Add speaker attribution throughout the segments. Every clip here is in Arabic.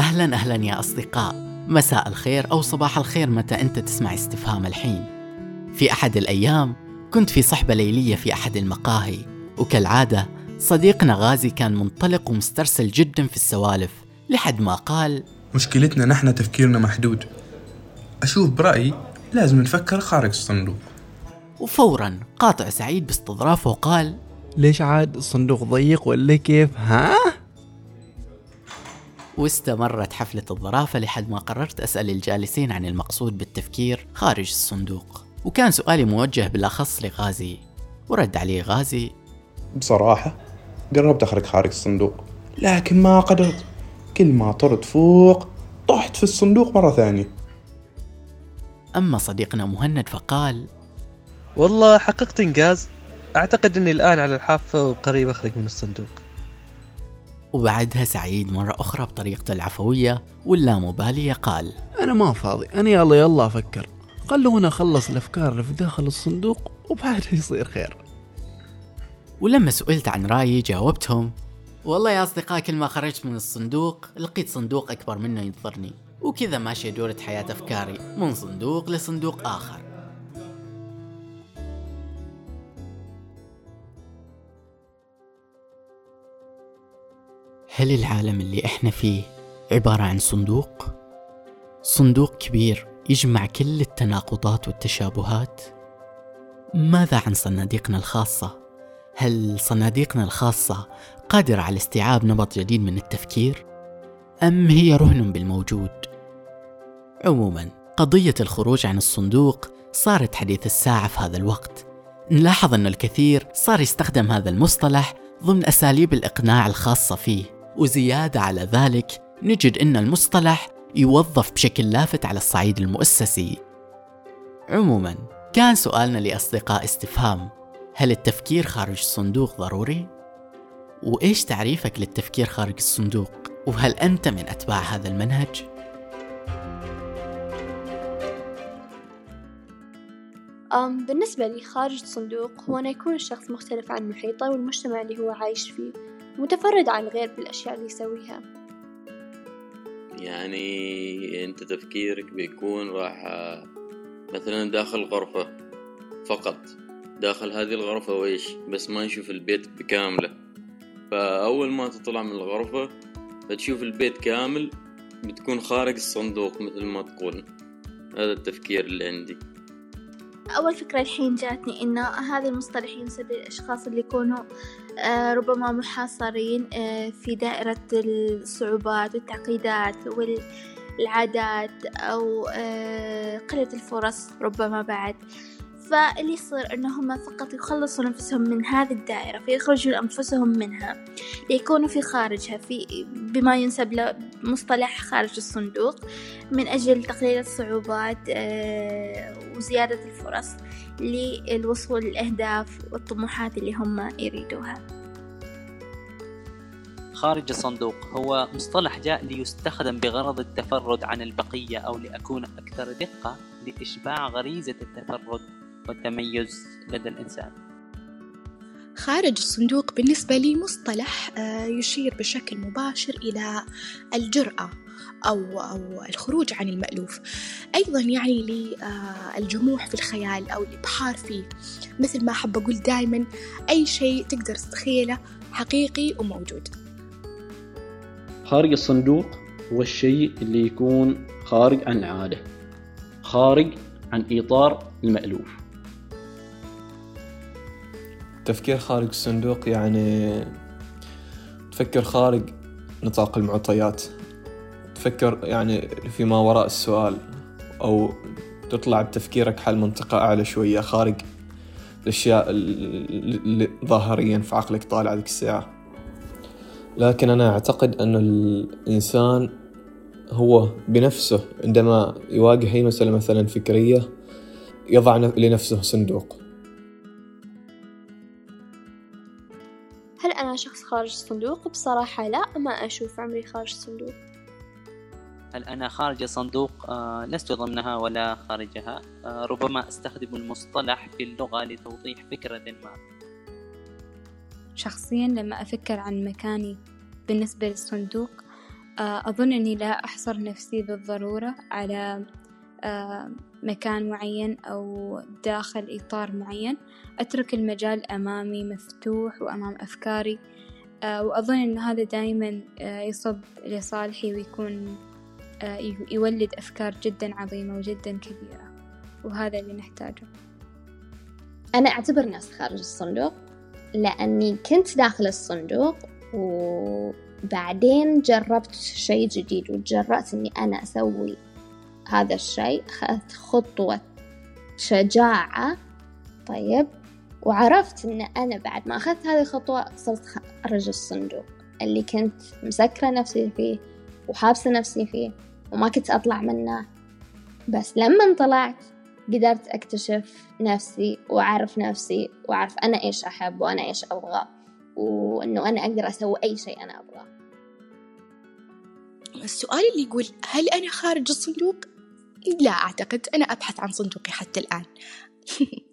Speaker 1: أهلا أهلا يا أصدقاء. مساء الخير أو صباح الخير متى أنت تسمع استفهام الحين. في أحد الأيام كنت في صحبة ليلية في أحد المقاهي وكالعادة صديقنا غازي كان منطلق ومسترسل جدا في السوالف لحد ما قال
Speaker 2: مشكلتنا نحن تفكيرنا محدود. أشوف برأيي لازم نفكر خارج الصندوق.
Speaker 1: وفورا قاطع سعيد باستظرافه وقال
Speaker 3: ليش عاد الصندوق ضيق ولا كيف؟ ها؟
Speaker 1: واستمرت حفلة الظرافة لحد ما قررت أسأل الجالسين عن المقصود بالتفكير خارج الصندوق. وكان سؤالي موجه بالأخص لغازي. ورد عليه غازي
Speaker 2: بصراحة قربت أخرج خارج الصندوق لكن ما قدرت. كل ما طرت فوق طحت في الصندوق مرة ثانية.
Speaker 1: أما صديقنا مهند فقال
Speaker 4: والله حققت إنجاز. أعتقد أني الآن على الحافة وقريب أخرج من الصندوق.
Speaker 1: وبعدها سعيد مرة أخرى بطريقته العفوية واللامبالية قال.
Speaker 3: أنا ما فاضي أنا يلا يلا أفكر. خلونا أخلص الأفكار اللي في داخل الصندوق وبعدها يصير خير.
Speaker 1: ولما سئلت عن رأيي جاوبتهم. والله يا أصدقاء كل ما خرجت من الصندوق لقيت صندوق أكبر منه ينتظرني وكذا ماشية دورة حياة أفكاري من صندوق لصندوق آخر. هل العالم اللي إحنا فيه عبارة عن صندوق؟ صندوق كبير يجمع كل التناقضات والتشابهات؟ ماذا عن صناديقنا الخاصة؟ هل صناديقنا الخاصة قادرة على استيعاب نمط جديد من التفكير؟ أم هي رهن بالموجود؟ عموما قضية الخروج عن الصندوق صارت حديث الساعة في هذا الوقت نلاحظ أن الكثير صار يستخدم هذا المصطلح ضمن أساليب الإقناع الخاصة فيه وزيادة على ذلك نجد أن المصطلح يوظف بشكل لافت على الصعيد المؤسسي عموما كان سؤالنا لأصدقاء استفهام هل التفكير خارج الصندوق ضروري؟ وإيش تعريفك للتفكير خارج الصندوق؟ وهل أنت من أتباع هذا المنهج؟
Speaker 5: بالنسبة لي خارج الصندوق هو أن يكون الشخص مختلف عن محيطه والمجتمع اللي هو عايش فيه متفرد عن الغير بالأشياء اللي يسويها.
Speaker 6: يعني أنت تفكيرك بيكون راح مثلا داخل غرفة فقط. داخل هذه الغرفة وإيش؟ بس ما نشوف البيت بكامله. فأول ما تطلع من الغرفة فتشوف البيت كامل بتكون خارج الصندوق مثل ما تقول. هذا التفكير اللي عندي.
Speaker 5: أول فكرة الحين جاتني إن هذا المصطلح ينسب للأشخاص اللي يكونوا آه، ربما محاصرين آه، في دائرة الصعوبات والتعقيدات والعادات أو آه، قلة الفرص ربما بعد. فاللي يصير إنهم فقط يخلصوا نفسهم من هذه الدائرة فيخرجوا أنفسهم منها. ليكونوا في خارجها في بما ينسب له خارج الصندوق من أجل تقليل الصعوبات آه، وزيادة الفرص للوصول للأهداف والطموحات اللي هم يريدوها.
Speaker 7: خارج الصندوق هو مصطلح جاء ليستخدم بغرض التفرد عن البقية أو لأكون أكثر دقة لإشباع غريزة التفرد. والتميز لدى الإنسان.
Speaker 8: خارج الصندوق بالنسبة لي مصطلح آه، يشير بشكل مباشر إلى الجرأة أو أو الخروج عن المألوف. أيضا يعني للجموح في الخيال أو الإبحار فيه. مثل ما أحب أقول دائما أي شيء تقدر تتخيله حقيقي وموجود.
Speaker 9: خارج الصندوق هو الشيء اللي يكون خارج عن العادة خارج عن إطار المألوف.
Speaker 10: التفكير خارج الصندوق يعني تفكر خارج نطاق المعطيات. تفكر يعني فيما وراء السؤال أو تطلع بتفكيرك حل منطقة أعلى شوية خارج الأشياء اللي ظاهريا في عقلك طالع ذيك الساعة. لكن أنا أعتقد أن الإنسان هو بنفسه عندما يواجه أي مسألة مثلا فكرية يضع لنفسه صندوق.
Speaker 5: شخص خارج الصندوق؟ بصراحة لا ما أشوف عمري خارج الصندوق
Speaker 7: هل أنا خارج الصندوق؟ آه لست ضمنها ولا خارجها آه ربما أستخدم المصطلح في اللغة لتوضيح فكرة ما
Speaker 11: شخصيا لما أفكر عن مكاني بالنسبة للصندوق آه، أظن أني لا أحصر نفسي بالضرورة على مكان معين أو داخل إطار معين أترك المجال أمامي مفتوح وأمام أفكاري. آه، وأظن أن هذا دايما يصب لصالحي ويكون يولد أفكار جدا عظيمة وجدا كبيرة. وهذا اللي نحتاجه.
Speaker 12: أنا أعتبر نفسي خارج الصندوق لأني كنت داخل الصندوق وبعدين جربت شيء جديد وتجرأت إني أنا أسوي هذا الشيء أخذت خطوة شجاعة طيب وعرفت إن أنا بعد ما أخذت هذه الخطوة صرت خارج الصندوق اللي كنت مسكرة نفسي فيه وحابسة نفسي فيه وما كنت أطلع منه بس لما طلعت قدرت أكتشف نفسي وأعرف نفسي وأعرف أنا إيش أحب وأنا إيش أبغى وإنه أنا أقدر أسوي أي شيء أنا أبغاه
Speaker 8: السؤال اللي يقول هل أنا خارج الصندوق؟ لا أعتقد أنا أبحث عن صندوقي حتى الآن.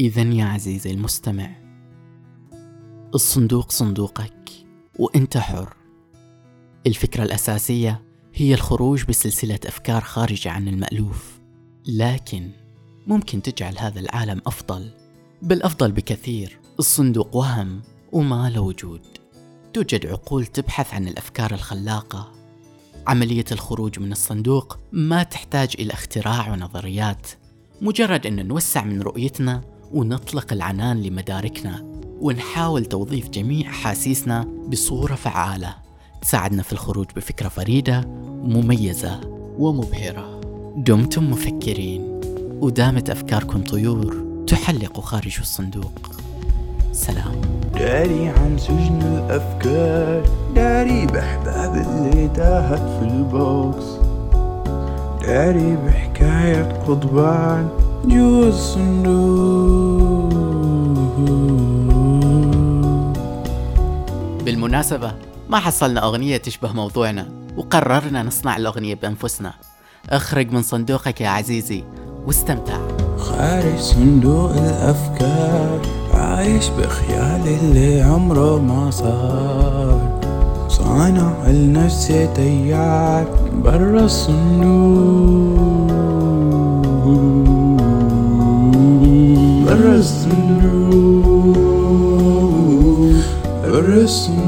Speaker 1: إذا يا عزيزي المستمع الصندوق صندوقك وأنت حر. الفكرة الأساسية هي الخروج بسلسلة أفكار خارجة عن المألوف. لكن ممكن تجعل هذا العالم أفضل بل أفضل بكثير. الصندوق وهم وما له وجود. توجد عقول تبحث عن الأفكار الخلاقة. عملية الخروج من الصندوق ما تحتاج إلى اختراع ونظريات. مجرد أن نوسع من رؤيتنا ونطلق العنان لمداركنا ونحاول توظيف جميع أحاسيسنا بصورة فعالة. تساعدنا في الخروج بفكرة فريدة مميزة ومبهرة. دمتم مفكرين. ودامت أفكاركم طيور تحلق خارج الصندوق. سلام.
Speaker 13: داري عن سجن الأفكار داري بأحباب اللي تاهت في البوكس. داري بحكاية قضبان جوا الصندوق
Speaker 1: بالمناسبة ما حصلنا أغنية تشبه موضوعنا وقررنا نصنع الأغنية بأنفسنا. اخرج من صندوقك يا عزيزي واستمتع.
Speaker 13: خارج صندوق الأفكار. عايش بخيال اللي عمره ما صار. صانع لنفسي تيار برا الصندوق برا الصندوق برا الصندوق